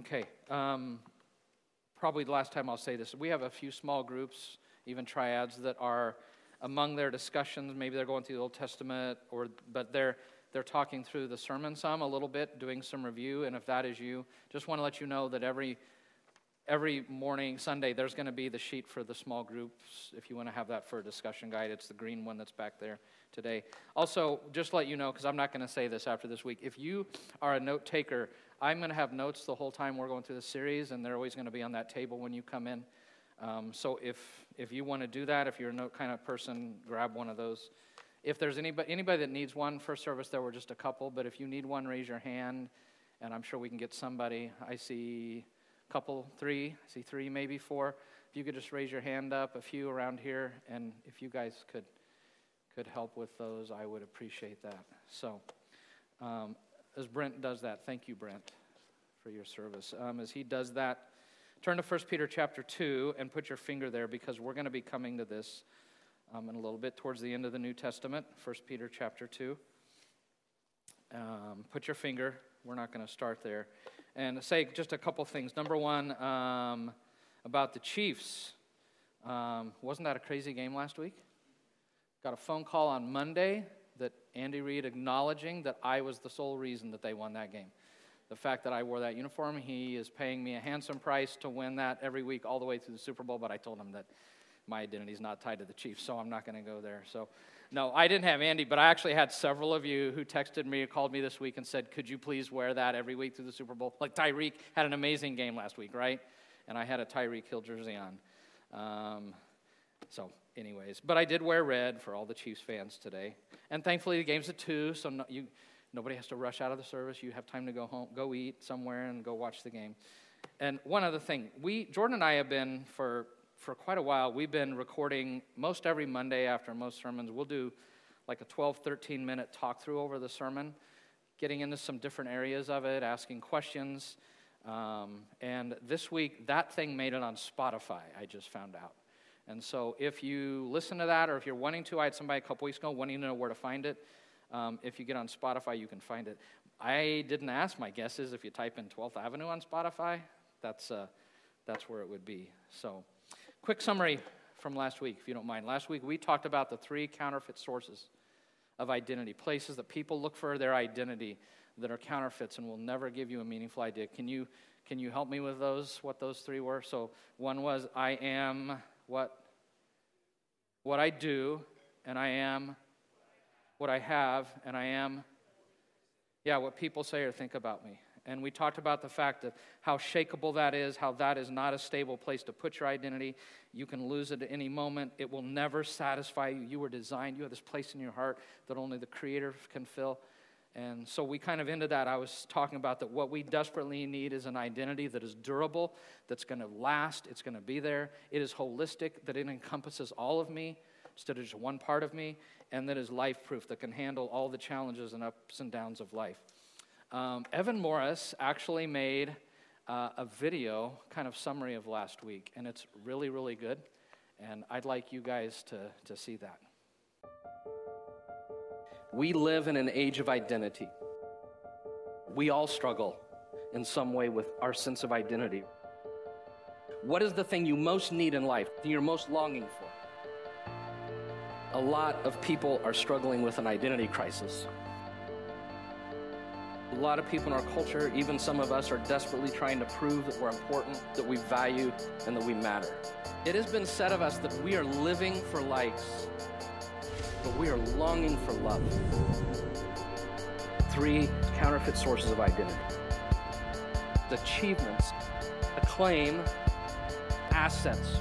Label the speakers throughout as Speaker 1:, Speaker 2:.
Speaker 1: Okay. Um, probably the last time I'll say this. We have a few small groups, even triads, that are among their discussions. Maybe they're going through the Old Testament, or but they're they're talking through the sermon some a little bit, doing some review. And if that is you, just want to let you know that every every morning, Sunday, there's going to be the sheet for the small groups. If you want to have that for a discussion guide, it's the green one that's back there today. Also, just let you know, because I'm not going to say this after this week, if you are a note taker, I'm going to have notes the whole time we're going through the series, and they're always going to be on that table when you come in. Um, so if if you want to do that, if you're a note kind of person, grab one of those. If there's anybody anybody that needs one, first service there were just a couple, but if you need one, raise your hand, and I'm sure we can get somebody. I see a couple, three, I see three, maybe four. If you could just raise your hand up, a few around here, and if you guys could could help with those, I would appreciate that. So. Um, as Brent does that, thank you, Brent, for your service. Um, as he does that, turn to 1 Peter chapter 2 and put your finger there because we're going to be coming to this um, in a little bit towards the end of the New Testament, 1 Peter chapter 2. Um, put your finger, we're not going to start there. And say just a couple things. Number one, um, about the Chiefs. Um, wasn't that a crazy game last week? Got a phone call on Monday that Andy Reid acknowledging that I was the sole reason that they won that game. The fact that I wore that uniform, he is paying me a handsome price to win that every week all the way through the Super Bowl, but I told him that my identity is not tied to the Chiefs, so I'm not going to go there. So, no, I didn't have Andy, but I actually had several of you who texted me called me this week and said, Could you please wear that every week through the Super Bowl? Like Tyreek had an amazing game last week, right? And I had a Tyreek Hill jersey on. Um, so anyways. But I did wear red for all the Chiefs fans today. And thankfully, the game's at 2, so no, you, nobody has to rush out of the service. You have time to go home, go eat somewhere, and go watch the game. And one other thing, we, Jordan and I have been for, for quite a while, we've been recording most every Monday after most sermons. We'll do like a 12, 13 minute talk through over the sermon, getting into some different areas of it, asking questions. Um, and this week, that thing made it on Spotify, I just found out. And so if you listen to that, or if you're wanting to, I had somebody a couple weeks ago wanting to know where to find it. Um, if you get on Spotify, you can find it. I didn't ask. My guess is if you type in 12th Avenue on Spotify, that's, uh, that's where it would be. So, quick summary from last week, if you don't mind. Last week, we talked about the three counterfeit sources of identity, places that people look for their identity that are counterfeits and will never give you a meaningful idea. Can you, can you help me with those, what those three were? So, one was I am what what I do, and I am what I have, and I am, yeah, what people say or think about me. And we talked about the fact of how shakable that is, how that is not a stable place to put your identity. You can lose it at any moment. It will never satisfy you. You were designed, you have this place in your heart that only the Creator can fill. And so we kind of ended that. I was talking about that what we desperately need is an identity that is durable, that's going to last, it's going to be there. It is holistic, that it encompasses all of me instead of just one part of me, and that is life proof, that can handle all the challenges and ups and downs of life. Um, Evan Morris actually made uh, a video kind of summary of last week, and it's really, really good. And I'd like you guys to, to see that. We live in an age of identity. We all struggle in some way with our sense of identity. What is the thing you most need in life, you're most longing for? A lot of people are struggling with an identity crisis. A lot of people in our culture, even some of us, are desperately trying to prove that we're important, that we value, and that we matter. It has been said of us that we are living for likes but we are longing for love. Three counterfeit sources of identity achievements, acclaim, assets.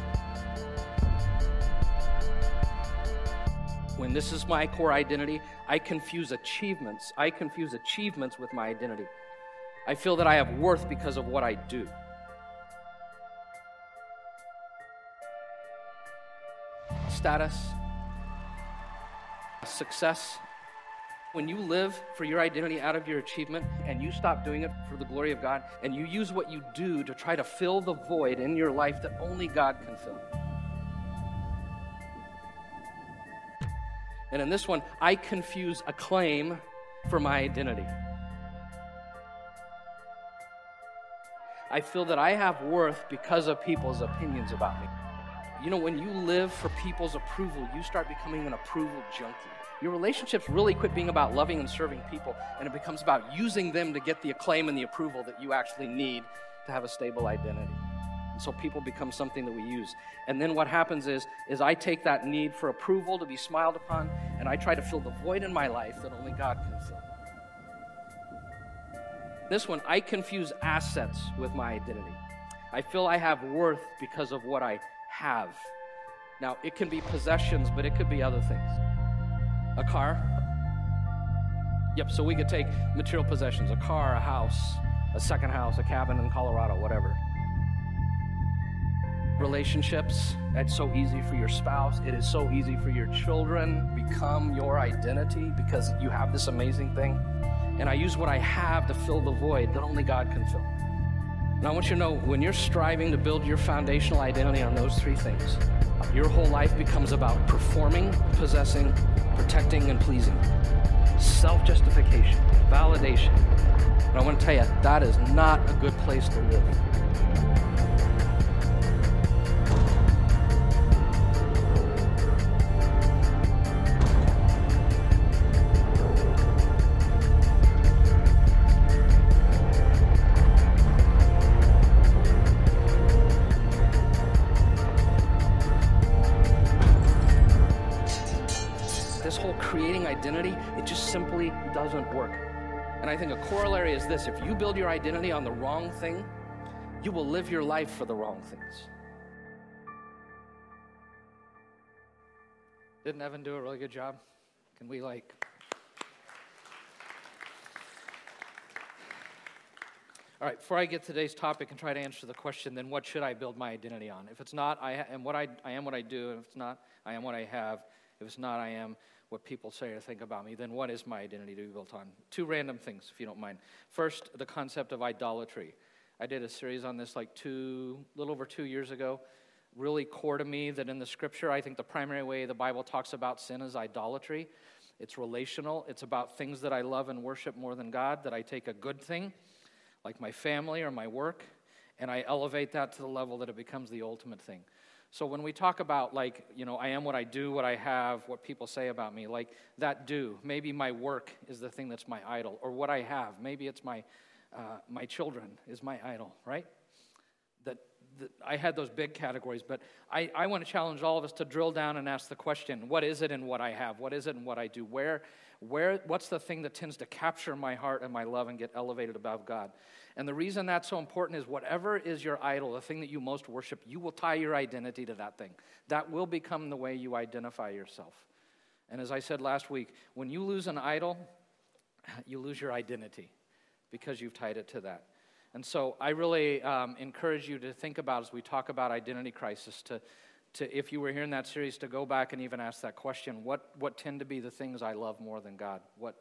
Speaker 1: When this is my core identity, I confuse achievements. I confuse achievements with my identity. I feel that I have worth because of what I do. Status, success, when you live for your identity out of your achievement and you stop doing it for the glory of God and you use what you do to try to fill the void in your life that only God can fill. And in this one, I confuse acclaim for my identity. I feel that I have worth because of people's opinions about me. You know, when you live for people's approval, you start becoming an approval junkie. Your relationships really quit being about loving and serving people, and it becomes about using them to get the acclaim and the approval that you actually need to have a stable identity. So people become something that we use. And then what happens is, is I take that need for approval to be smiled upon, and I try to fill the void in my life that only God can fill. This one, I confuse assets with my identity. I feel I have worth because of what I have. Now, it can be possessions, but it could be other things. A car. Yep, so we could take material possessions a car, a house, a second house, a cabin in Colorado, whatever. Relationships, it's so easy for your spouse. It is so easy for your children become your identity because you have this amazing thing. And I use what I have to fill the void that only God can fill. And I want you to know when you're striving to build your foundational identity on those three things, your whole life becomes about performing, possessing, protecting, and pleasing. Self justification, validation. And I want to tell you, that is not a good place to live. Doesn't work. And I think a corollary is this if you build your identity on the wrong thing, you will live your life for the wrong things. Didn't Evan do a really good job? Can we, like, All right, before I get today's topic and try to answer the question, then what should I build my identity on? If it's not, I am what I, I am what I do, if it's not, I am what I have. If it's not, I am what people say or think about me, then what is my identity to be built on? Two random things, if you don't mind. First, the concept of idolatry. I did a series on this like two, little over two years ago. Really core to me that in the scripture, I think the primary way the Bible talks about sin is idolatry. It's relational, it's about things that I love and worship more than God, that I take a good thing, like my family or my work, and I elevate that to the level that it becomes the ultimate thing. So when we talk about, like, you know, I am what I do, what I have, what people say about me, like that do, maybe my work is the thing that's my idol, or what I have, maybe it's my, uh, my children is my idol, right? That, that I had those big categories, but I, I want to challenge all of us to drill down and ask the question what is it in what I have? What is it in what I do? Where, where, what's the thing that tends to capture my heart and my love and get elevated above God? And the reason that's so important is whatever is your idol, the thing that you most worship, you will tie your identity to that thing. That will become the way you identify yourself. And as I said last week, when you lose an idol, you lose your identity because you've tied it to that. And so I really um, encourage you to think about as we talk about identity crisis to, to if you were here in that series to go back and even ask that question what, what tend to be the things i love more than god what,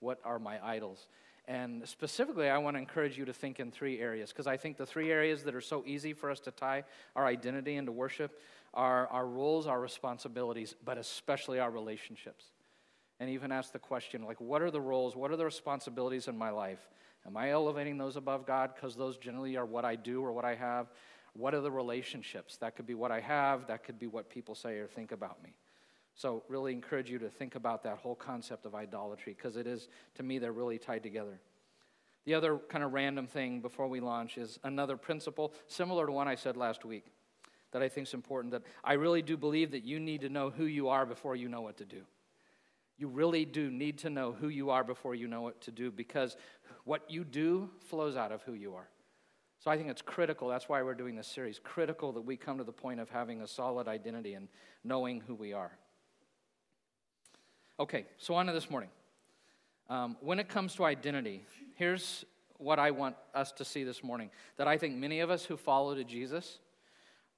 Speaker 1: what are my idols and specifically, I want to encourage you to think in three areas because I think the three areas that are so easy for us to tie our identity into worship are our roles, our responsibilities, but especially our relationships. And even ask the question like, what are the roles, what are the responsibilities in my life? Am I elevating those above God because those generally are what I do or what I have? What are the relationships? That could be what I have, that could be what people say or think about me. So, really encourage you to think about that whole concept of idolatry because it is, to me, they're really tied together. The other kind of random thing before we launch is another principle similar to one I said last week that I think is important that I really do believe that you need to know who you are before you know what to do. You really do need to know who you are before you know what to do because what you do flows out of who you are. So I think it's critical, that's why we're doing this series, critical that we come to the point of having a solid identity and knowing who we are. Okay, so on to this morning. Um, when it comes to identity, here's what I want us to see this morning that I think many of us who follow to Jesus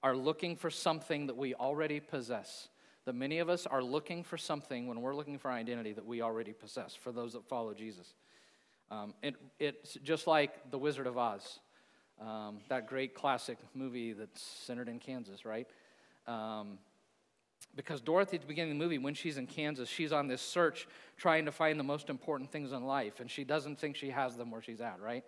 Speaker 1: are looking for something that we already possess. That many of us are looking for something when we're looking for identity that we already possess for those that follow Jesus. Um, it, it's just like The Wizard of Oz, um, that great classic movie that's centered in Kansas, right? Because Dorothy, at the beginning of the movie, when she's in Kansas, she's on this search trying to find the most important things in life, and she doesn't think she has them where she's at, right?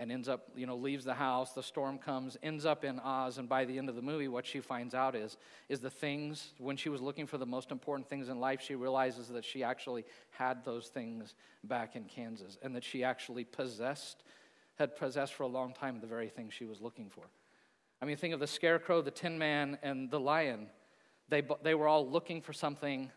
Speaker 1: and ends up, you know, leaves the house, the storm comes, ends up in Oz, and by the end of the movie, what she finds out is, is the things, when she was looking for the most important things in life, she realizes that she actually had those things back in Kansas, and that she actually possessed, had possessed for a long time the very thing she was looking for. I mean, think of the scarecrow, the tin man, and the lion. They, they were all looking for something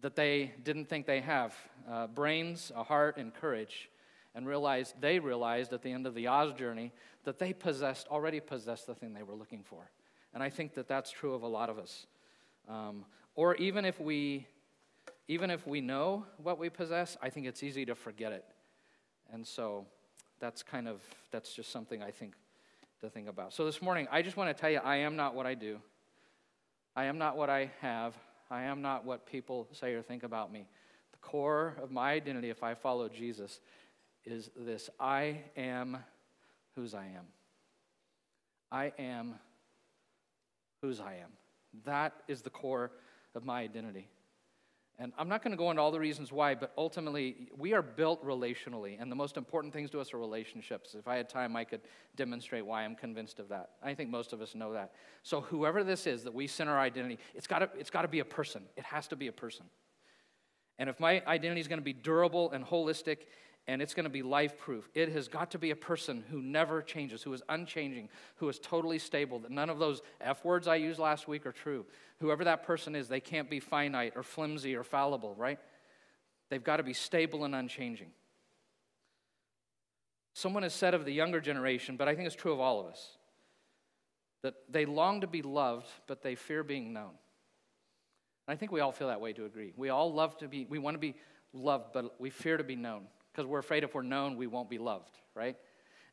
Speaker 1: that they didn't think they have uh, brains, a heart, and courage and realized they realized at the end of the Oz journey that they possessed already possessed the thing they were looking for. And I think that that's true of a lot of us. Um, or even if we even if we know what we possess, I think it's easy to forget it. And so that's kind of that's just something I think to think about. So this morning, I just want to tell you I am not what I do. I am not what I have. I am not what people say or think about me. The core of my identity if I follow Jesus is this I am whose I am. I am whose I am. That is the core of my identity. And I'm not going to go into all the reasons why, but ultimately, we are built relationally, and the most important things to us are relationships. If I had time, I could demonstrate why I'm convinced of that. I think most of us know that. So, whoever this is that we center our identity, it's got to, it's got to be a person. It has to be a person. And if my identity is going to be durable and holistic and it's going to be life proof. It has got to be a person who never changes, who is unchanging, who is totally stable. That none of those F words I used last week are true. Whoever that person is, they can't be finite or flimsy or fallible, right? They've got to be stable and unchanging. Someone has said of the younger generation, but I think it's true of all of us, that they long to be loved, but they fear being known. I think we all feel that way to agree. We all love to be, we want to be loved, but we fear to be known because we're afraid if we're known, we won't be loved, right?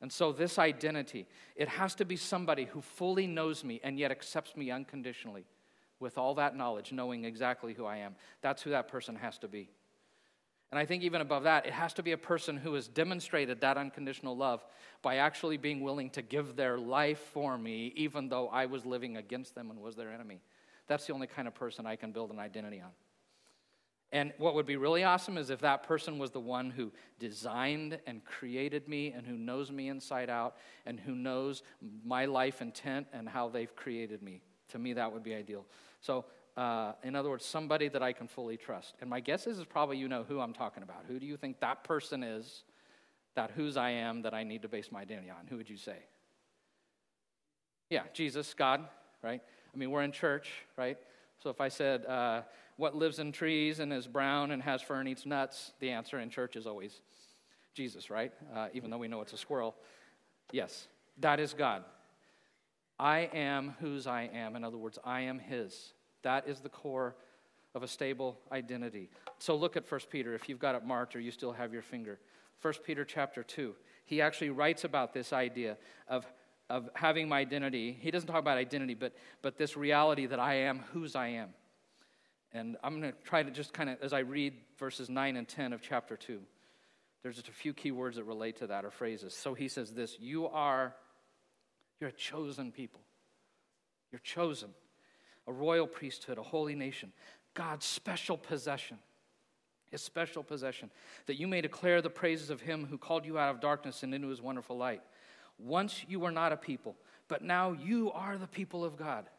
Speaker 1: And so, this identity, it has to be somebody who fully knows me and yet accepts me unconditionally with all that knowledge, knowing exactly who I am. That's who that person has to be. And I think even above that, it has to be a person who has demonstrated that unconditional love by actually being willing to give their life for me, even though I was living against them and was their enemy. That's the only kind of person I can build an identity on. And what would be really awesome is if that person was the one who designed and created me and who knows me inside out and who knows my life intent and how they've created me. To me, that would be ideal. So, uh, in other words, somebody that I can fully trust. And my guess is, is probably you know who I'm talking about. Who do you think that person is, that whose I am, that I need to base my identity on? Who would you say? Yeah, Jesus, God, right? I mean, we're in church, right? So if I said, uh, what lives in trees and is brown and has fur and eats nuts, the answer in church is always Jesus, right? Uh, even though we know it's a squirrel. Yes, that is God. I am whose I am. In other words, I am His. That is the core of a stable identity. So look at 1 Peter if you've got it marked or you still have your finger. 1 Peter chapter 2. He actually writes about this idea of, of having my identity. He doesn't talk about identity, but, but this reality that I am whose I am. And I'm going to try to just kind of, as I read verses 9 and 10 of chapter 2, there's just a few key words that relate to that or phrases. So he says this You are, you're a chosen people. You're chosen, a royal priesthood, a holy nation, God's special possession, his special possession, that you may declare the praises of him who called you out of darkness and into his wonderful light. Once you were not a people, but now you are the people of God.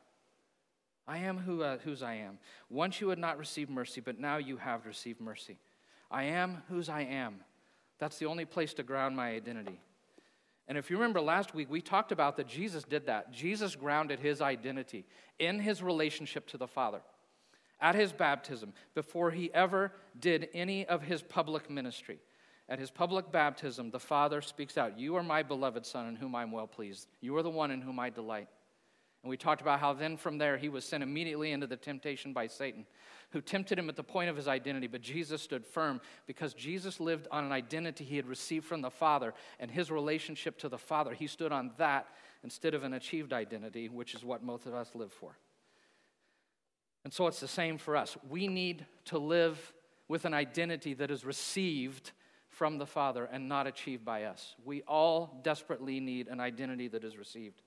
Speaker 1: I am who, uh, whose I am. Once you had not received mercy, but now you have received mercy. I am whose I am. That's the only place to ground my identity. And if you remember last week, we talked about that Jesus did that. Jesus grounded his identity in his relationship to the Father at his baptism before he ever did any of his public ministry. At his public baptism, the Father speaks out, You are my beloved Son in whom I'm well pleased. You are the one in whom I delight. And we talked about how then from there he was sent immediately into the temptation by Satan, who tempted him at the point of his identity. But Jesus stood firm because Jesus lived on an identity he had received from the Father and his relationship to the Father. He stood on that instead of an achieved identity, which is what most of us live for. And so it's the same for us. We need to live with an identity that is received from the Father and not achieved by us. We all desperately need an identity that is received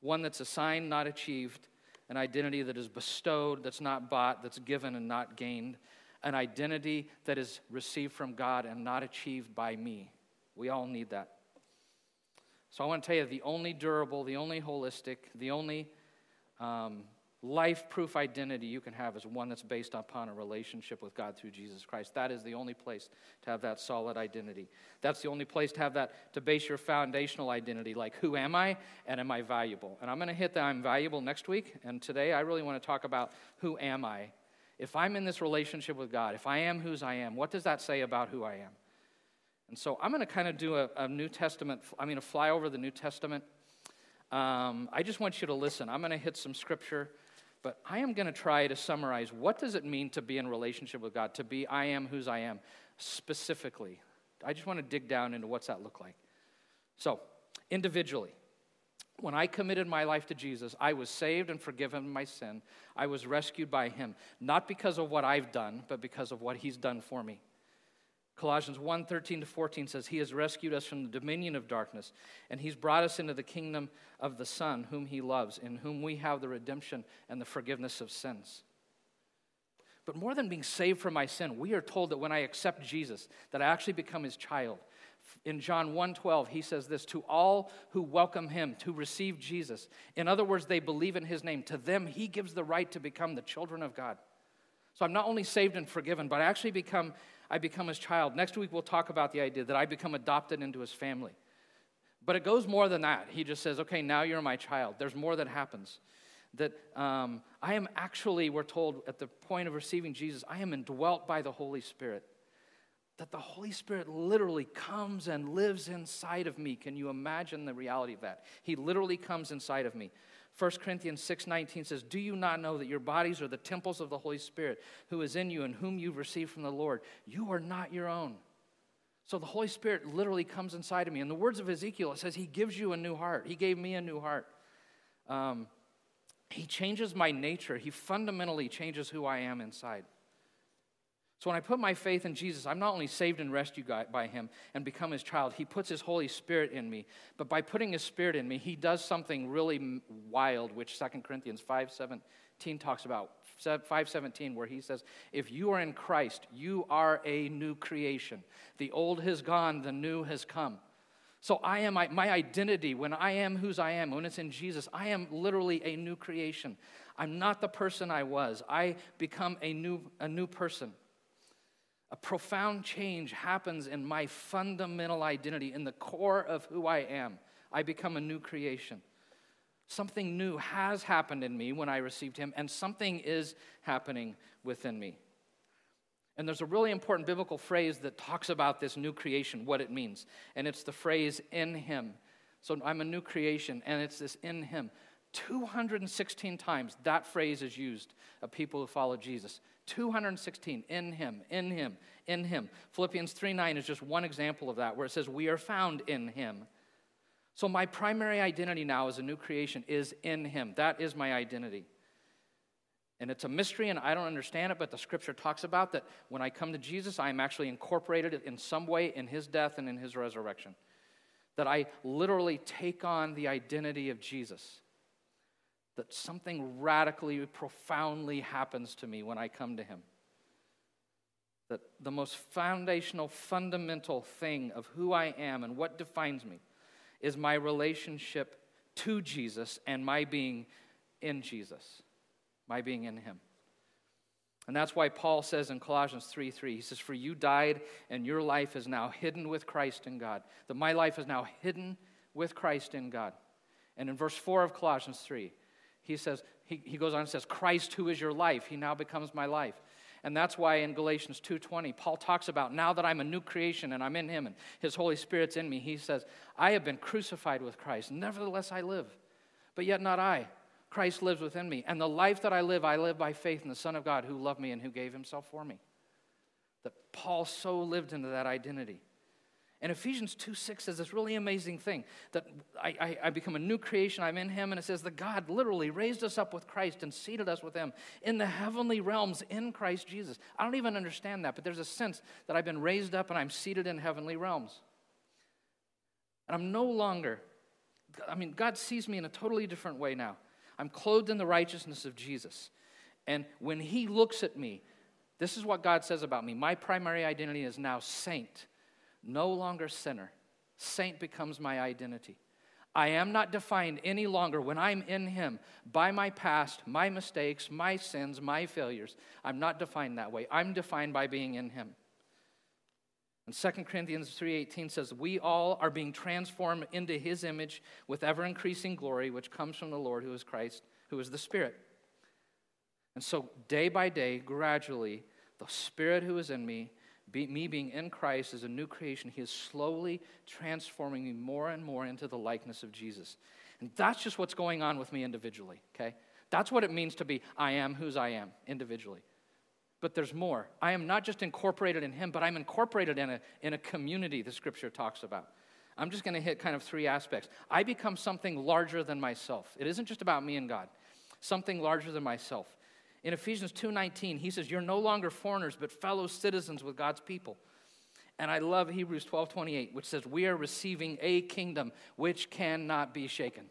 Speaker 1: one that's assigned, not achieved, an identity that is bestowed, that's not bought, that's given and not gained, an identity that is received from God and not achieved by me. We all need that. So I want to tell you the only durable, the only holistic, the only um, life proof identity you can have is one that's based upon a relationship with God through Jesus Christ. That is the only place to have that solid identity. That's the only place to have that, to base your foundational identity, like who am I and am I valuable? And I'm going to hit that I'm valuable next week. And today I really want to talk about who am I? If I'm in this relationship with God, if I am whose I am, what does that say about who I am? And so I'm going to kind of do a, a New Testament, I'm going to fly over the New Testament. Um, I just want you to listen. I'm going to hit some scripture but I am going to try to summarize what does it mean to be in relationship with God, to be I am whose I am specifically. I just want to dig down into what's that look like. So, individually, when I committed my life to Jesus, I was saved and forgiven my sin. I was rescued by him, not because of what I've done, but because of what he's done for me. Colossians 1 13 to 14 says, He has rescued us from the dominion of darkness, and He's brought us into the kingdom of the Son, whom He loves, in whom we have the redemption and the forgiveness of sins. But more than being saved from my sin, we are told that when I accept Jesus, that I actually become His child. In John 1:12, he says this to all who welcome him to receive Jesus. In other words, they believe in his name. To them, he gives the right to become the children of God. So I'm not only saved and forgiven, but I actually become I become his child. Next week, we'll talk about the idea that I become adopted into his family. But it goes more than that. He just says, okay, now you're my child. There's more that happens. That um, I am actually, we're told at the point of receiving Jesus, I am indwelt by the Holy Spirit. That the Holy Spirit literally comes and lives inside of me. Can you imagine the reality of that? He literally comes inside of me. 1 Corinthians 6:19 says, "Do you not know that your bodies are the temples of the Holy Spirit who is in you and whom you've received from the Lord? You are not your own." So the Holy Spirit literally comes inside of me. In the words of Ezekiel, it says he gives you a new heart. He gave me a new heart. Um, he changes my nature. He fundamentally changes who I am inside. So when I put my faith in Jesus, I'm not only saved and rescued by him and become his child, he puts his Holy Spirit in me. But by putting his Spirit in me, he does something really wild, which 2 Corinthians 5.17 talks about. 517 where he says if you are in christ you are a new creation. The old has gone the new has come. So i am my, my identity when i am whose i am when it's in jesus i am literally a new creation. I'm not the person i was. I become a new a new person a profound change happens in my fundamental identity, in the core of who I am. I become a new creation. Something new has happened in me when I received Him, and something is happening within me. And there's a really important biblical phrase that talks about this new creation, what it means. And it's the phrase in Him. So I'm a new creation, and it's this in Him. 216 times that phrase is used of people who follow Jesus. 216 in him, in him, in him. Philippians 3 9 is just one example of that, where it says, We are found in him. So, my primary identity now as a new creation is in him. That is my identity. And it's a mystery, and I don't understand it, but the scripture talks about that when I come to Jesus, I am actually incorporated in some way in his death and in his resurrection. That I literally take on the identity of Jesus that something radically, profoundly happens to me when I come to Him. That the most foundational, fundamental thing of who I am and what defines me is my relationship to Jesus and my being in Jesus, my being in Him. And that's why Paul says in Colossians 3 3, he says, For you died, and your life is now hidden with Christ in God. That my life is now hidden with Christ in God. And in verse 4 of Colossians 3, he says, he, he goes on and says, Christ, who is your life, he now becomes my life. And that's why in Galatians 2:20, Paul talks about now that I'm a new creation and I'm in him and his Holy Spirit's in me, he says, I have been crucified with Christ. Nevertheless, I live. But yet not I. Christ lives within me. And the life that I live, I live by faith in the Son of God who loved me and who gave himself for me. That Paul so lived into that identity. And Ephesians 2 6 says this really amazing thing that I, I, I, become a new creation, I'm in Him, and it says that God literally raised us up with Christ and seated us with Him in the heavenly realms in Christ Jesus. I don't even understand that, but there's a sense that I've been raised up and I'm seated in heavenly realms. And I'm no longer, I mean, God sees me in a totally different way now. I'm clothed in the righteousness of Jesus. And when He looks at me, this is what God says about me. My primary identity is now saint no longer sinner. Saint becomes my identity. I am not defined any longer when I'm in Him by my past, my mistakes, my sins, my failures. I'm not defined that way. I'm defined by being in Him. And 2 Corinthians 3:18 says, "We all are being transformed into his image with ever increasing glory which comes from the Lord who is Christ, who is the Spirit." And so day by day, gradually, the Spirit who is in me, be, me being in Christ as a new creation, he is slowly transforming me more and more into the likeness of Jesus. And that's just what's going on with me individually, okay? That's what it means to be I am whose I am individually. But there's more. I am not just incorporated in Him, but I'm incorporated in a, in a community, the scripture talks about. I'm just going to hit kind of three aspects. I become something larger than myself. It isn't just about me and God, something larger than myself. In Ephesians 2:19, he says, "You're no longer foreigners, but fellow citizens with God's people." And I love Hebrews 12:28, which says, "We are receiving a kingdom which cannot be shaken."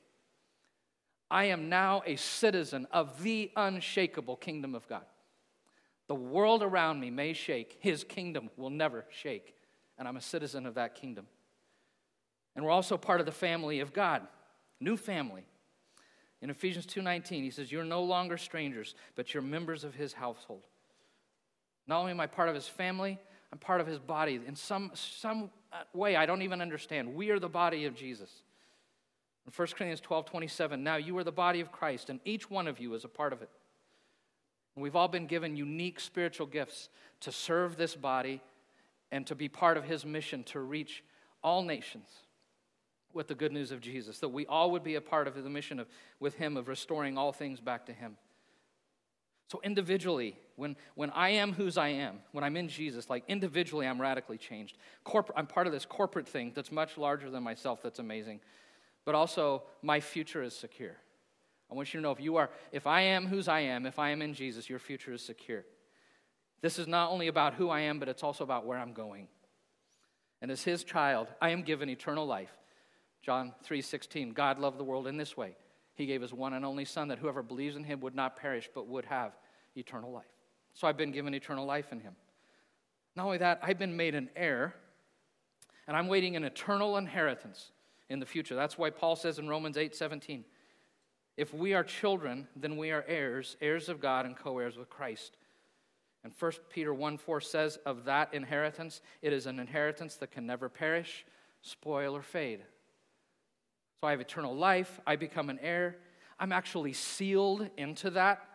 Speaker 1: I am now a citizen of the unshakable kingdom of God. The world around me may shake, his kingdom will never shake. And I'm a citizen of that kingdom. And we're also part of the family of God, new family. In Ephesians 2:19, he says, "You're no longer strangers, but you're members of his household." Not only am I part of his family, I'm part of his body. In some, some uh, way, I don't even understand. We are the body of Jesus. In 1 Corinthians 12 27, now you are the body of Christ, and each one of you is a part of it. We've all been given unique spiritual gifts to serve this body and to be part of his mission to reach all nations with the good news of Jesus, that we all would be a part of the mission of, with him of restoring all things back to him. So, individually, when, when I am whose I am, when I'm in Jesus, like individually, I'm radically changed. Corpor- I'm part of this corporate thing that's much larger than myself, that's amazing. But also, my future is secure. I want you to know if you are, if I am whose I am, if I am in Jesus, your future is secure. This is not only about who I am, but it's also about where I'm going. And as his child, I am given eternal life. John 3:16, God loved the world in this way. He gave his one and only son that whoever believes in him would not perish but would have eternal life. So I've been given eternal life in him. Not only that, I've been made an heir, and I'm waiting an eternal inheritance in the future. That's why Paul says in Romans 8:17, if we are children, then we are heirs, heirs of God and co heirs with Christ. And 1 Peter 1 4 says of that inheritance, it is an inheritance that can never perish, spoil, or fade. So I have eternal life. I become an heir. I'm actually sealed into that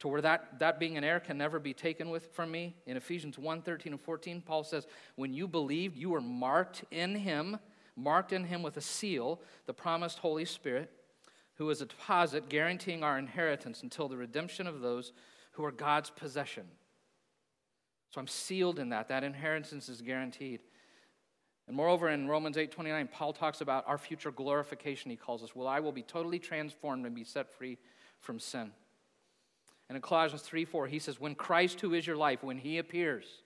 Speaker 1: to where that, that being an heir can never be taken with from me. In Ephesians 1 13 and 14, Paul says, When you believed, you were marked in him, marked in him with a seal, the promised Holy Spirit who is a deposit guaranteeing our inheritance until the redemption of those who are God's possession. So I'm sealed in that. That inheritance is guaranteed. And moreover, in Romans 8 29, Paul talks about our future glorification, he calls us. Well, I will be totally transformed and be set free from sin. And in Colossians 3 4, he says, When Christ, who is your life, when he appears,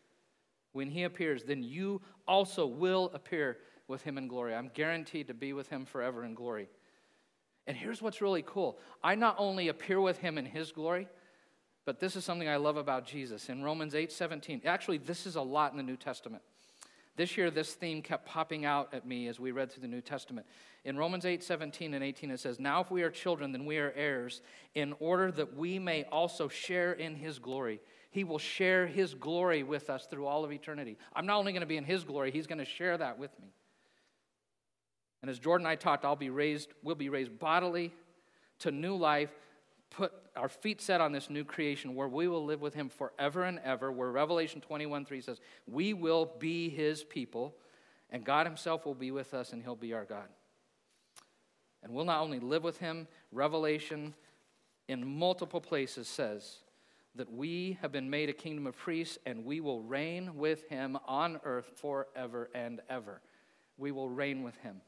Speaker 1: when he appears, then you also will appear with him in glory. I'm guaranteed to be with him forever in glory. And here's what's really cool I not only appear with him in his glory, but this is something I love about Jesus. In Romans 8 17, actually, this is a lot in the New Testament. This year, this theme kept popping out at me as we read through the New Testament. In Romans 8 17 and 18, it says, Now if we are children, then we are heirs, in order that we may also share in his glory. He will share his glory with us through all of eternity. I'm not only going to be in his glory, he's going to share that with me. And as Jordan and I talked, I'll be raised, we'll be raised bodily to new life, put our feet set on this new creation where we will live with him forever and ever, where Revelation 21 3 says, We will be his people, and God himself will be with us, and he'll be our God. And we'll not only live with him, Revelation in multiple places says that we have been made a kingdom of priests, and we will reign with him on earth forever and ever. We will reign with him.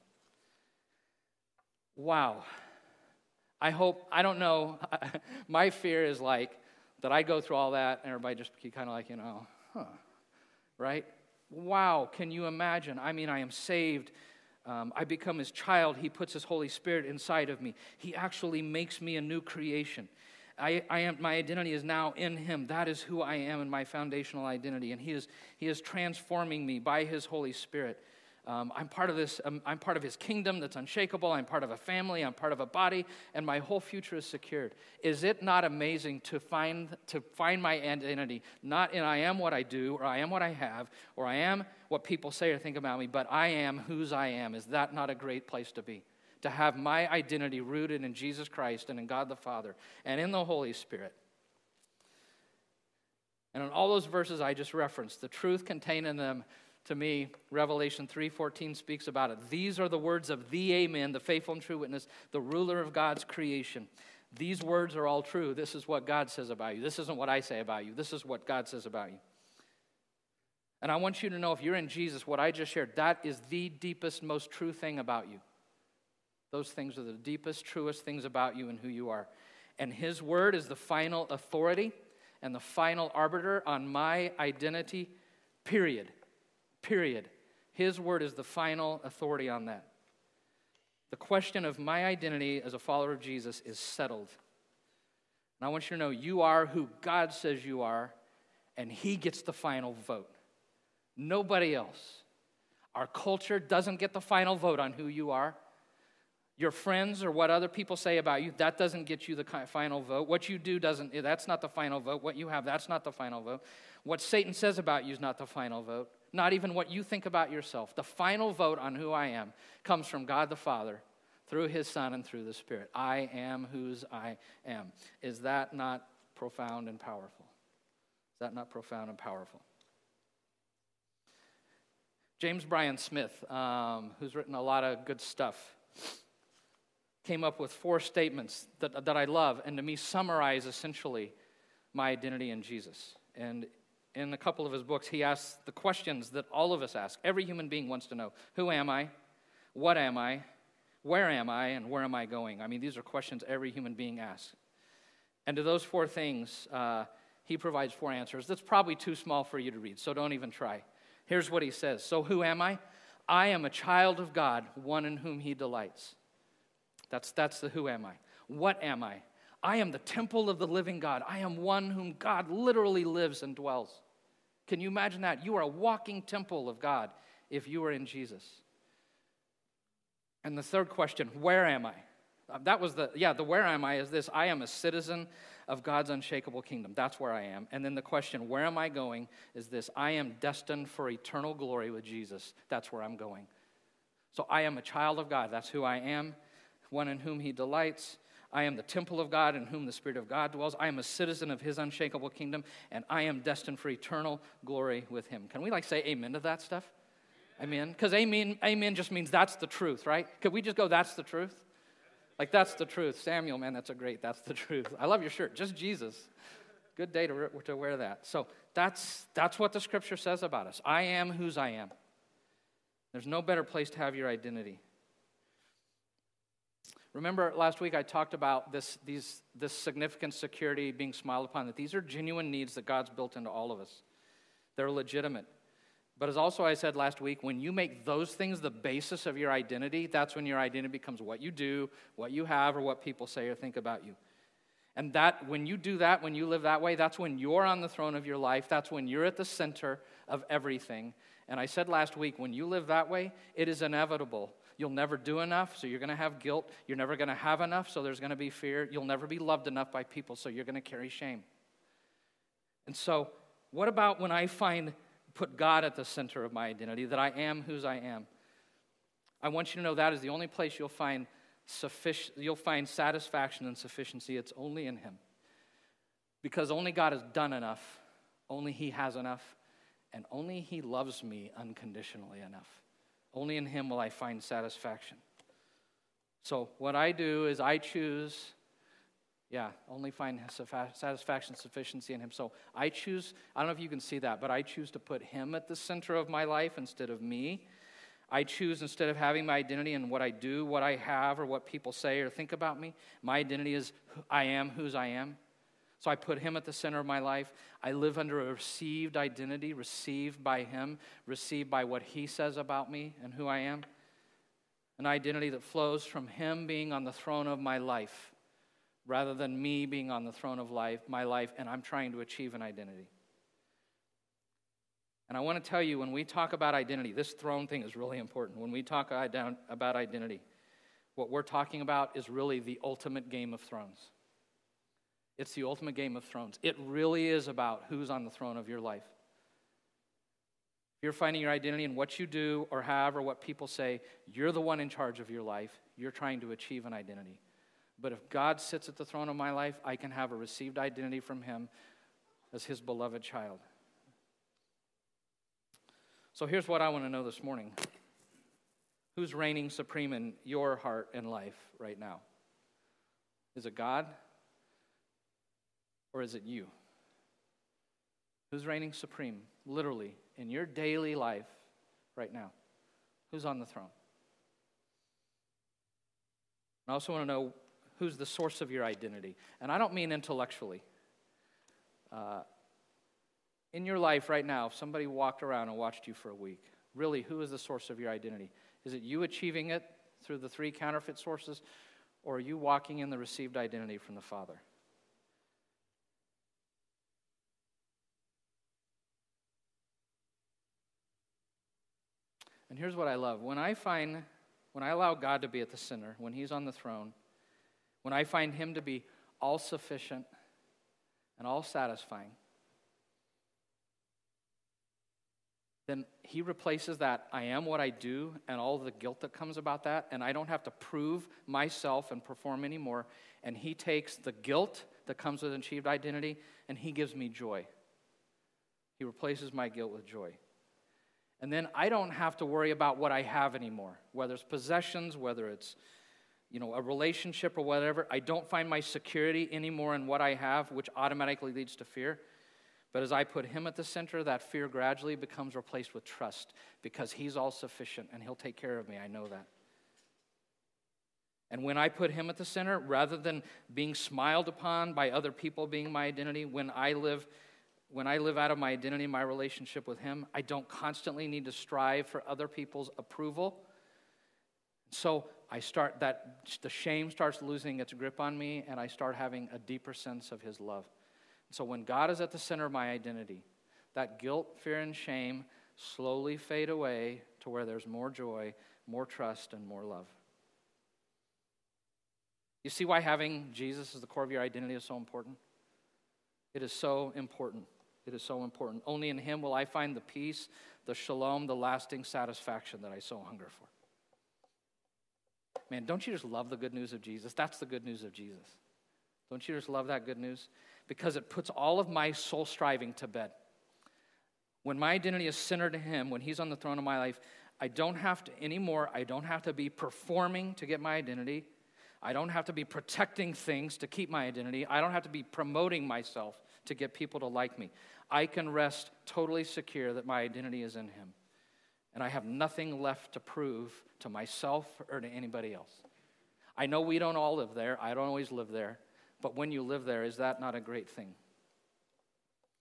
Speaker 1: Wow. I hope, I don't know, my fear is like that I go through all that and everybody just kind of like, you know, huh, right? Wow, can you imagine? I mean, I am saved. Um, I become his child. He puts his Holy Spirit inside of me. He actually makes me a new creation. I, I am, my identity is now in him. That is who I am in my foundational identity. And he is, he is transforming me by his Holy Spirit. Um, I'm part of this, um, I'm part of his kingdom that's unshakable. I'm part of a family. I'm part of a body, and my whole future is secured. Is it not amazing to find, to find my identity, not in I am what I do, or I am what I have, or I am what people say or think about me, but I am whose I am? Is that not a great place to be? To have my identity rooted in Jesus Christ and in God the Father and in the Holy Spirit. And in all those verses I just referenced, the truth contained in them to me revelation 3.14 speaks about it. These are the words of the amen the faithful and true witness the ruler of god's creation. These words are all true. This is what god says about you. This isn't what i say about you. This is what god says about you. And i want you to know if you're in jesus what i just shared that is the deepest most true thing about you. Those things are the deepest truest things about you and who you are. And his word is the final authority and the final arbiter on my identity period Period. His word is the final authority on that. The question of my identity as a follower of Jesus is settled. And I want you to know you are who God says you are, and He gets the final vote. Nobody else. Our culture doesn't get the final vote on who you are. Your friends or what other people say about you, that doesn't get you the final vote. What you do doesn't, that's not the final vote. What you have, that's not the final vote. What Satan says about you is not the final vote not even what you think about yourself. The final vote on who I am comes from God the Father through his Son and through the Spirit. I am whose I am. Is that not profound and powerful? Is that not profound and powerful? James Bryan Smith, um, who's written a lot of good stuff, came up with four statements that, that I love and to me summarize essentially my identity in Jesus. And in a couple of his books, he asks the questions that all of us ask. Every human being wants to know Who am I? What am I? Where am I? And where am I going? I mean, these are questions every human being asks. And to those four things, uh, he provides four answers. That's probably too small for you to read, so don't even try. Here's what he says So, who am I? I am a child of God, one in whom he delights. That's, that's the who am I. What am I? I am the temple of the living God. I am one whom God literally lives and dwells. Can you imagine that? You are a walking temple of God if you are in Jesus. And the third question, where am I? Uh, that was the, yeah, the where am I is this I am a citizen of God's unshakable kingdom. That's where I am. And then the question, where am I going, is this I am destined for eternal glory with Jesus. That's where I'm going. So I am a child of God. That's who I am, one in whom He delights. I am the temple of God in whom the Spirit of God dwells. I am a citizen of his unshakable kingdom, and I am destined for eternal glory with him. Can we like say amen to that stuff? Amen. Because amen, amen just means that's the truth, right? Could we just go, that's the truth? Like, that's the truth. Samuel, man, that's a great, that's the truth. I love your shirt. Just Jesus. Good day to, to wear that. So that's, that's what the scripture says about us. I am whose I am. There's no better place to have your identity. Remember last week I talked about this, these, this significant security being smiled upon, that these are genuine needs that God's built into all of us. They're legitimate. But as also I said last week, when you make those things the basis of your identity, that's when your identity becomes what you do, what you have, or what people say or think about you. And that when you do that, when you live that way, that's when you're on the throne of your life. That's when you're at the center of everything. And I said last week, when you live that way, it is inevitable You'll never do enough, so you're going to have guilt. You're never going to have enough, so there's going to be fear. You'll never be loved enough by people, so you're going to carry shame. And so, what about when I find, put God at the center of my identity, that I am whose I am? I want you to know that is the only place you'll find sufficient, you'll find satisfaction and sufficiency. It's only in Him. Because only God has done enough, only He has enough, and only He loves me unconditionally enough. Only in Him will I find satisfaction. So, what I do is I choose, yeah, only find satisfaction, sufficiency in Him. So, I choose, I don't know if you can see that, but I choose to put Him at the center of my life instead of me. I choose instead of having my identity in what I do, what I have, or what people say or think about me, my identity is I am whose I am. So I put him at the center of my life. I live under a received identity, received by him, received by what he says about me and who I am. An identity that flows from him being on the throne of my life rather than me being on the throne of life, my life, and I'm trying to achieve an identity. And I want to tell you, when we talk about identity, this throne thing is really important. When we talk about identity, what we're talking about is really the ultimate game of thrones. It's the ultimate game of thrones. It really is about who's on the throne of your life. If you're finding your identity in what you do or have or what people say, you're the one in charge of your life. You're trying to achieve an identity. But if God sits at the throne of my life, I can have a received identity from Him as His beloved child. So here's what I want to know this morning Who's reigning supreme in your heart and life right now? Is it God or is it you? Who's reigning supreme, literally, in your daily life right now? Who's on the throne? I also want to know who's the source of your identity. And I don't mean intellectually. Uh, in your life right now, if somebody walked around and watched you for a week, really, who is the source of your identity? Is it you achieving it through the three counterfeit sources, or are you walking in the received identity from the Father? And here's what I love. When I find, when I allow God to be at the center, when He's on the throne, when I find Him to be all sufficient and all satisfying, then he replaces that I am what I do and all the guilt that comes about that, and I don't have to prove myself and perform anymore. And he takes the guilt that comes with achieved identity and he gives me joy. He replaces my guilt with joy. And then I don't have to worry about what I have anymore, whether it's possessions, whether it's you know, a relationship or whatever. I don't find my security anymore in what I have, which automatically leads to fear. But as I put him at the center, that fear gradually becomes replaced with trust because he's all sufficient and he'll take care of me. I know that. And when I put him at the center, rather than being smiled upon by other people being my identity, when I live when I live out of my identity, my relationship with him, I don't constantly need to strive for other people's approval. So I start that the shame starts losing its grip on me and I start having a deeper sense of his love. So when God is at the center of my identity, that guilt, fear, and shame slowly fade away to where there's more joy, more trust, and more love. You see why having Jesus as the core of your identity is so important? It is so important. It is so important. Only in Him will I find the peace, the shalom, the lasting satisfaction that I so hunger for. Man, don't you just love the good news of Jesus? That's the good news of Jesus. Don't you just love that good news? because it puts all of my soul striving to bed. When my identity is centered in Him, when He's on the throne of my life, I don't have to anymore, I don't have to be performing to get my identity. I don't have to be protecting things to keep my identity. I don't have to be promoting myself to get people to like me. I can rest totally secure that my identity is in Him. And I have nothing left to prove to myself or to anybody else. I know we don't all live there. I don't always live there. But when you live there, is that not a great thing?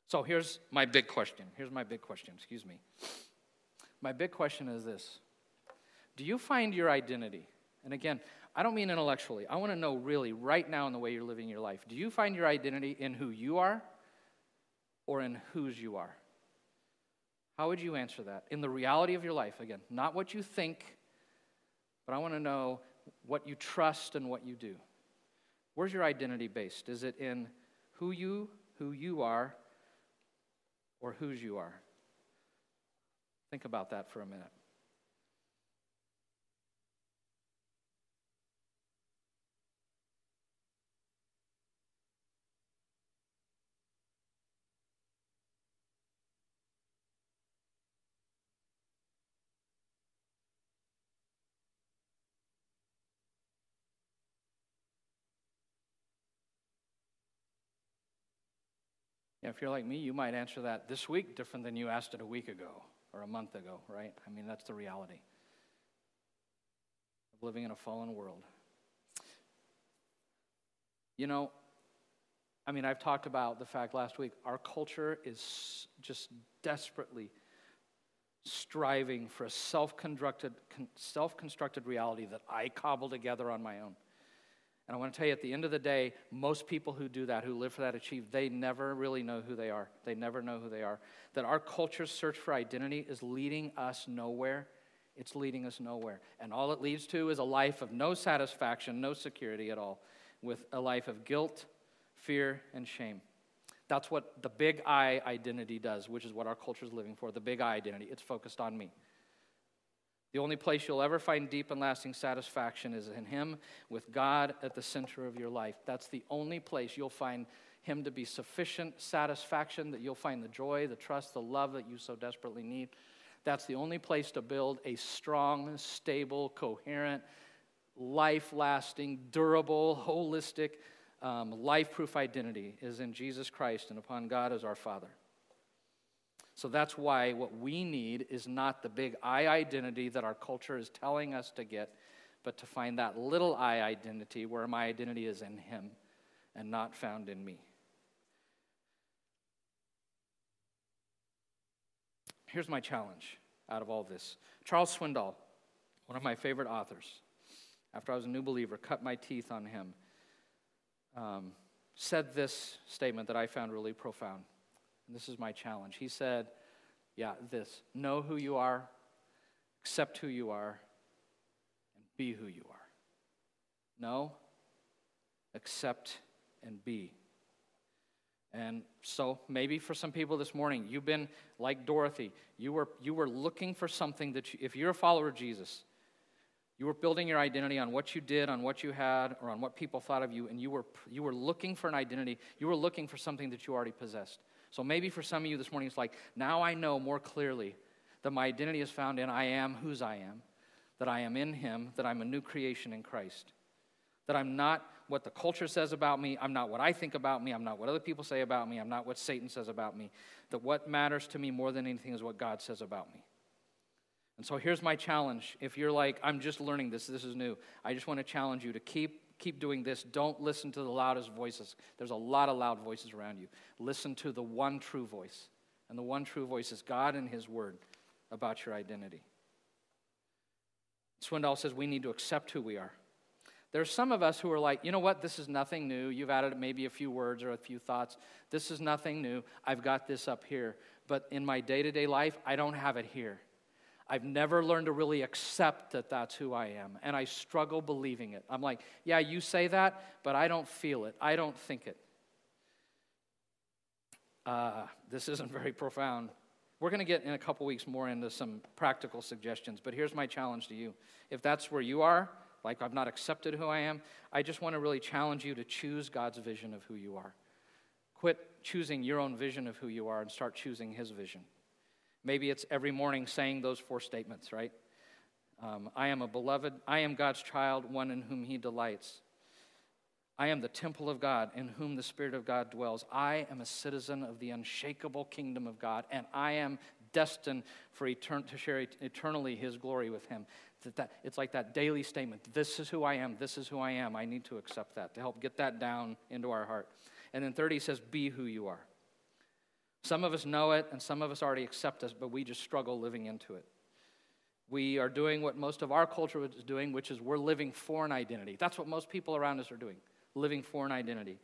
Speaker 1: So here's my big question. Here's my big question, excuse me. My big question is this Do you find your identity? And again, I don't mean intellectually. I want to know really right now in the way you're living your life. Do you find your identity in who you are or in whose you are? How would you answer that? In the reality of your life, again, not what you think, but I want to know what you trust and what you do. Where's your identity based? Is it in who you, who you are, or whose you are? Think about that for a minute. If you're like me, you might answer that this week different than you asked it a week ago or a month ago, right? I mean, that's the reality of living in a fallen world. You know, I mean, I've talked about the fact last week our culture is just desperately striving for a self-constructed, self-constructed reality that I cobble together on my own. And I want to tell you, at the end of the day, most people who do that, who live for that, achieve, they never really know who they are. They never know who they are. That our culture's search for identity is leading us nowhere. It's leading us nowhere. And all it leads to is a life of no satisfaction, no security at all, with a life of guilt, fear, and shame. That's what the big I identity does, which is what our culture is living for the big I identity. It's focused on me. The only place you'll ever find deep and lasting satisfaction is in Him, with God at the center of your life. That's the only place you'll find Him to be sufficient satisfaction, that you'll find the joy, the trust, the love that you so desperately need. That's the only place to build a strong, stable, coherent, life lasting, durable, holistic, um, life proof identity is in Jesus Christ and upon God as our Father. So that's why what we need is not the big I identity that our culture is telling us to get, but to find that little I identity where my identity is in Him and not found in me. Here's my challenge out of all this Charles Swindoll, one of my favorite authors, after I was a new believer, cut my teeth on him, um, said this statement that I found really profound. This is my challenge. He said, Yeah, this know who you are, accept who you are, and be who you are. Know, accept, and be. And so maybe for some people this morning, you've been like Dorothy. You were, you were looking for something that, you, if you're a follower of Jesus, you were building your identity on what you did, on what you had, or on what people thought of you, and you were, you were looking for an identity. You were looking for something that you already possessed. So maybe for some of you this morning, it's like, now I know more clearly that my identity is found in I am whose I am, that I am in Him, that I'm a new creation in Christ, that I'm not what the culture says about me, I'm not what I think about me, I'm not what other people say about me, I'm not what Satan says about me, that what matters to me more than anything is what God says about me. And so here's my challenge. If you're like, I'm just learning this, this is new, I just want to challenge you to keep keep doing this. Don't listen to the loudest voices. There's a lot of loud voices around you. Listen to the one true voice. And the one true voice is God and His Word about your identity. Swindoll says we need to accept who we are. There are some of us who are like, you know what, this is nothing new. You've added maybe a few words or a few thoughts. This is nothing new. I've got this up here. But in my day to day life, I don't have it here. I've never learned to really accept that that's who I am, and I struggle believing it. I'm like, yeah, you say that, but I don't feel it. I don't think it. Uh, this isn't very profound. We're going to get in a couple weeks more into some practical suggestions, but here's my challenge to you. If that's where you are, like I've not accepted who I am, I just want to really challenge you to choose God's vision of who you are. Quit choosing your own vision of who you are and start choosing His vision. Maybe it's every morning saying those four statements, right? Um, I am a beloved, I am God's child, one in whom he delights. I am the temple of God in whom the Spirit of God dwells. I am a citizen of the unshakable kingdom of God, and I am destined for etern- to share eternally his glory with him. That, that, it's like that daily statement this is who I am, this is who I am. I need to accept that to help get that down into our heart. And then 30 says, Be who you are. Some of us know it, and some of us already accept us, but we just struggle living into it. We are doing what most of our culture is doing, which is we're living for an identity. That's what most people around us are doing, living for an identity.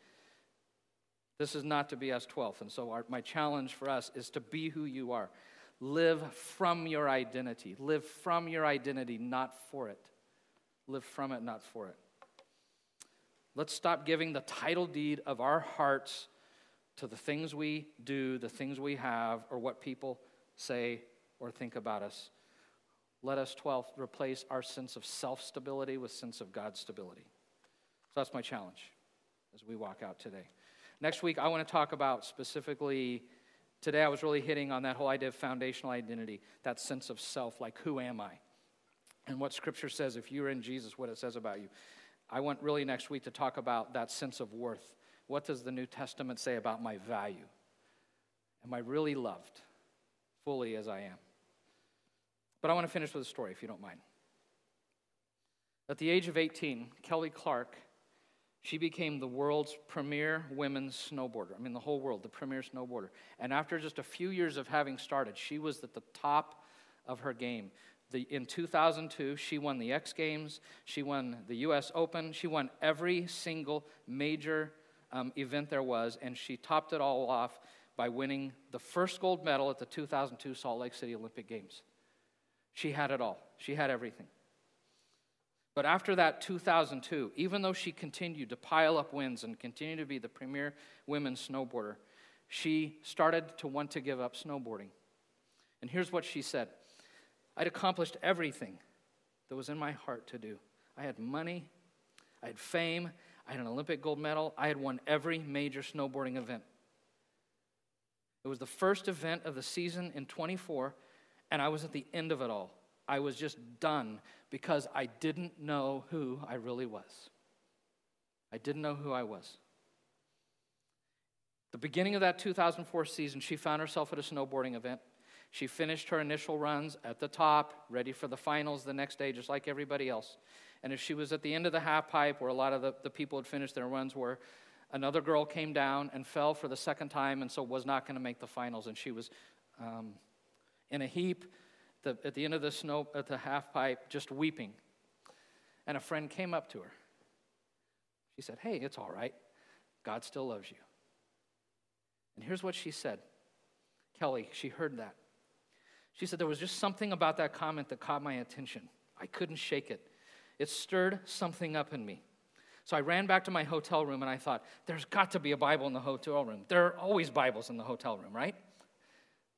Speaker 1: This is not to be us 12th. And so, our, my challenge for us is to be who you are. Live from your identity. Live from your identity, not for it. Live from it, not for it. Let's stop giving the title deed of our hearts to the things we do, the things we have, or what people say or think about us. Let us, 12th, replace our sense of self stability with sense of God's stability. So that's my challenge as we walk out today. Next week, I want to talk about specifically, today I was really hitting on that whole idea of foundational identity, that sense of self, like who am I? And what Scripture says, if you're in Jesus, what it says about you. I want really next week to talk about that sense of worth what does the New Testament say about my value? Am I really loved fully as I am? But I want to finish with a story, if you don't mind. At the age of 18, Kelly Clark, she became the world's premier women's snowboarder. I mean, the whole world, the premier snowboarder. And after just a few years of having started, she was at the top of her game. The, in 2002, she won the X Games, she won the US Open, she won every single major um, event there was, and she topped it all off by winning the first gold medal at the 2002 Salt Lake City Olympic Games. She had it all, she had everything. But after that 2002, even though she continued to pile up wins and continue to be the premier women's snowboarder, she started to want to give up snowboarding. And here's what she said I'd accomplished everything that was in my heart to do. I had money, I had fame, I had an Olympic gold medal, I had won every major snowboarding event. It was the first event of the season in 24, and I was at the end of it all. I was just done because I didn't know who I really was. I didn't know who I was. The beginning of that 2004 season, she found herself at a snowboarding event. She finished her initial runs at the top, ready for the finals the next day, just like everybody else. And as she was at the end of the half pipe, where a lot of the, the people had finished their runs were, another girl came down and fell for the second time and so was not going to make the finals. And she was um, in a heap the, at the end of the snow, at the half pipe, just weeping. And a friend came up to her. She said, Hey, it's all right. God still loves you. And here's what she said Kelly, she heard that. She said, There was just something about that comment that caught my attention. I couldn't shake it. It stirred something up in me. So I ran back to my hotel room and I thought, There's got to be a Bible in the hotel room. There are always Bibles in the hotel room, right?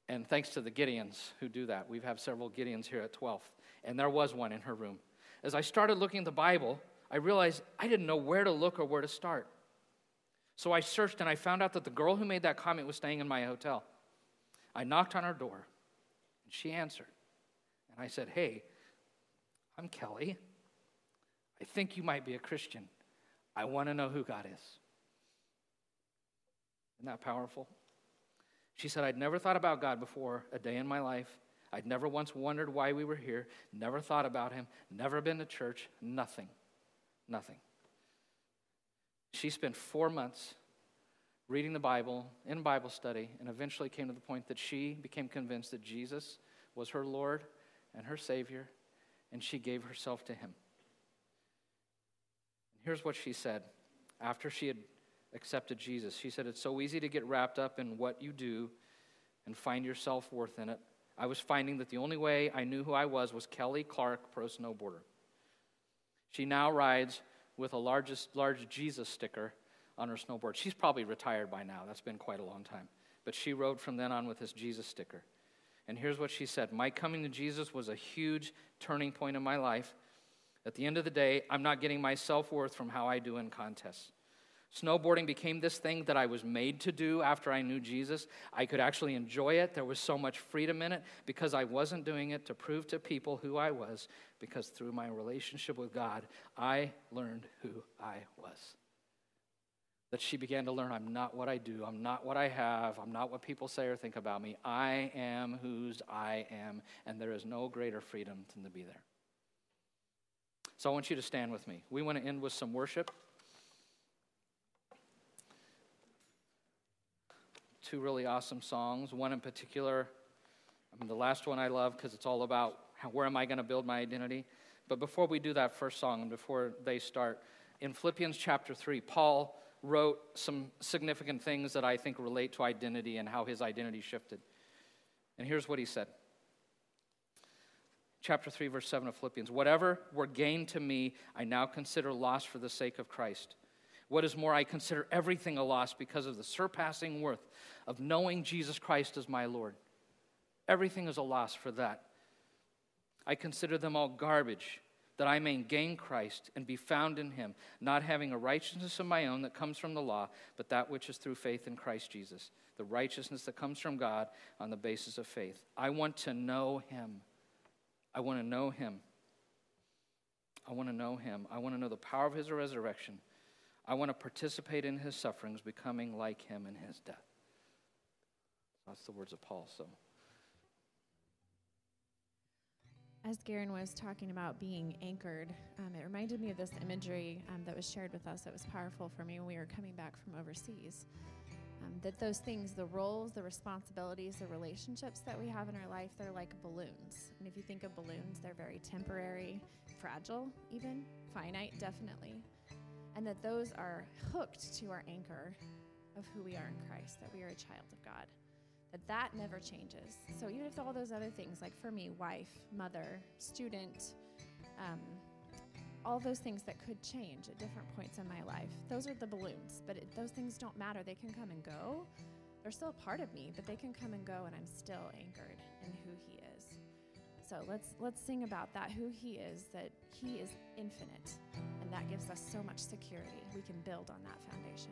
Speaker 1: And thanks to the Gideons who do that, we have several Gideons here at 12th. And there was one in her room. As I started looking at the Bible, I realized I didn't know where to look or where to start. So I searched and I found out that the girl who made that comment was staying in my hotel. I knocked on her door and she answered. And I said, Hey, I'm Kelly. I think you might be a Christian. I want to know who God is. Isn't that powerful? She said, I'd never thought about God before a day in my life. I'd never once wondered why we were here, never thought about Him, never been to church, nothing. Nothing. She spent four months reading the Bible in Bible study and eventually came to the point that she became convinced that Jesus was her Lord and her Savior, and she gave herself to Him. Here's what she said after she had accepted Jesus. She said, It's so easy to get wrapped up in what you do and find your self worth in it. I was finding that the only way I knew who I was was Kelly Clark, pro snowboarder. She now rides with a largest, large Jesus sticker on her snowboard. She's probably retired by now. That's been quite a long time. But she rode from then on with this Jesus sticker. And here's what she said My coming to Jesus was a huge turning point in my life. At the end of the day, I'm not getting my self worth from how I do in contests. Snowboarding became this thing that I was made to do after I knew Jesus. I could actually enjoy it. There was so much freedom in it because I wasn't doing it to prove to people who I was, because through my relationship with God, I learned who I was. That she began to learn I'm not what I do, I'm not what I have, I'm not what people say or think about me. I am whose I am, and there is no greater freedom than to be there. So I want you to stand with me. We want to end with some worship. two really awesome songs. One in particular, I mean, the last one I love because it's all about how, where am I going to build my identity. But before we do that first song and before they start, in Philippians chapter 3, Paul wrote some significant things that I think relate to identity and how his identity shifted. And here's what he said. Chapter 3, verse 7 of Philippians Whatever were gain to me, I now consider loss for the sake of Christ. What is more, I consider everything a loss because of the surpassing worth of knowing Jesus Christ as my Lord. Everything is a loss for that. I consider them all garbage that I may gain Christ and be found in him, not having a righteousness of my own that comes from the law, but that which is through faith in Christ Jesus, the righteousness that comes from God on the basis of faith. I want to know him. I want to know him. I want to know him. I want to know the power of his resurrection I want to participate in his sufferings, becoming like him in his death. That's the words of Paul. So,
Speaker 2: as Garen was talking about being anchored, um, it reminded me of this imagery um, that was shared with us that was powerful for me when we were coming back from overseas.
Speaker 3: Um, that those things, the roles, the responsibilities, the relationships that we have in our life, they're like balloons. And if you think of balloons, they're very temporary, fragile, even, finite, definitely. And that those are hooked to our anchor of who we are in Christ, that we are a child of God. That that never changes. So even if all those other things, like for me, wife, mother, student, um, all those things that could change at different points in my life. Those are the balloons, but it, those things don't matter. They can come and go. They're still a part of me, but they can come and go, and I'm still anchored in who He is. So let's let's sing about that. Who He is, that He is infinite, and that gives us so much security. We can build on that foundation.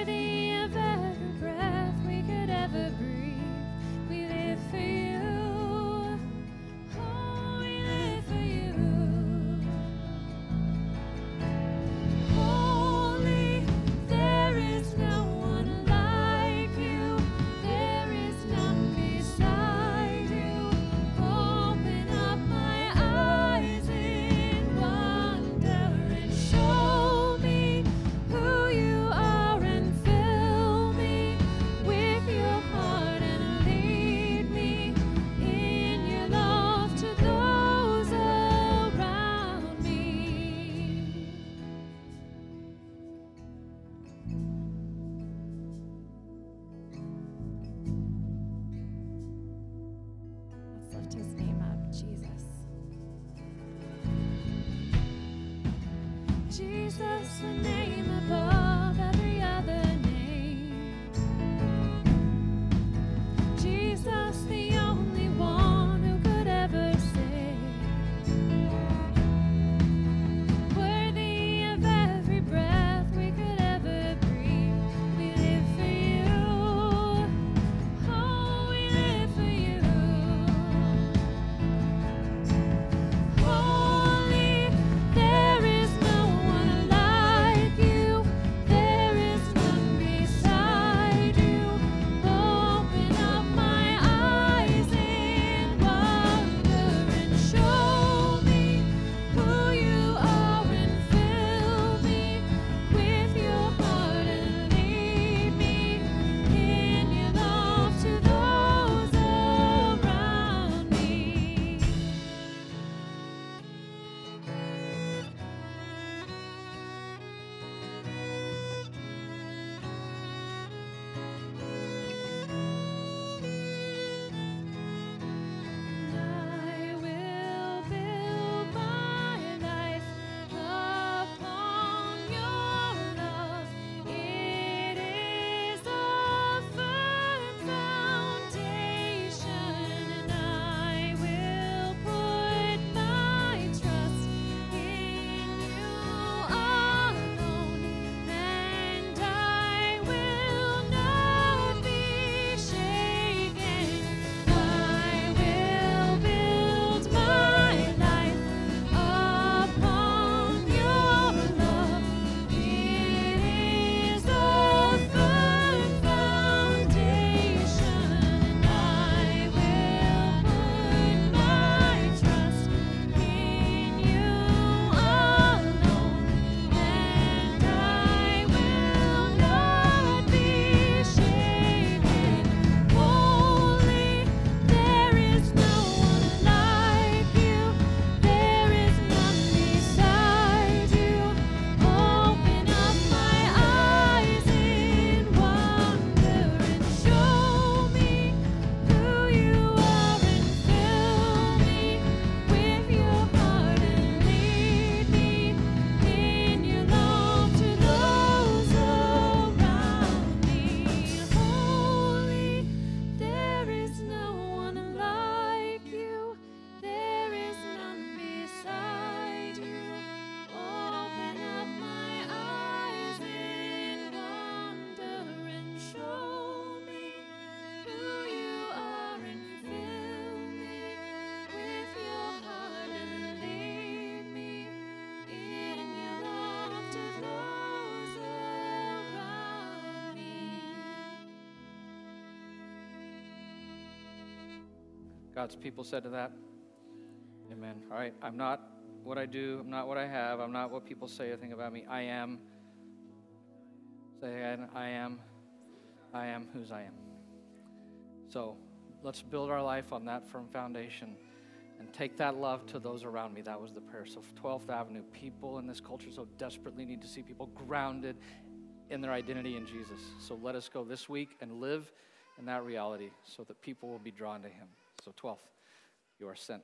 Speaker 1: God's people said to that, Amen. All right, I'm not what I do, I'm not what I have, I'm not what people say or think about me. I am. Say again, I am. I am whose I am. So let's build our life on that firm foundation and take that love to those around me. That was the prayer. So, 12th Avenue, people in this culture so desperately need to see people grounded in their identity in Jesus. So, let us go this week and live in that reality so that people will be drawn to Him. So, 12th, you are sent.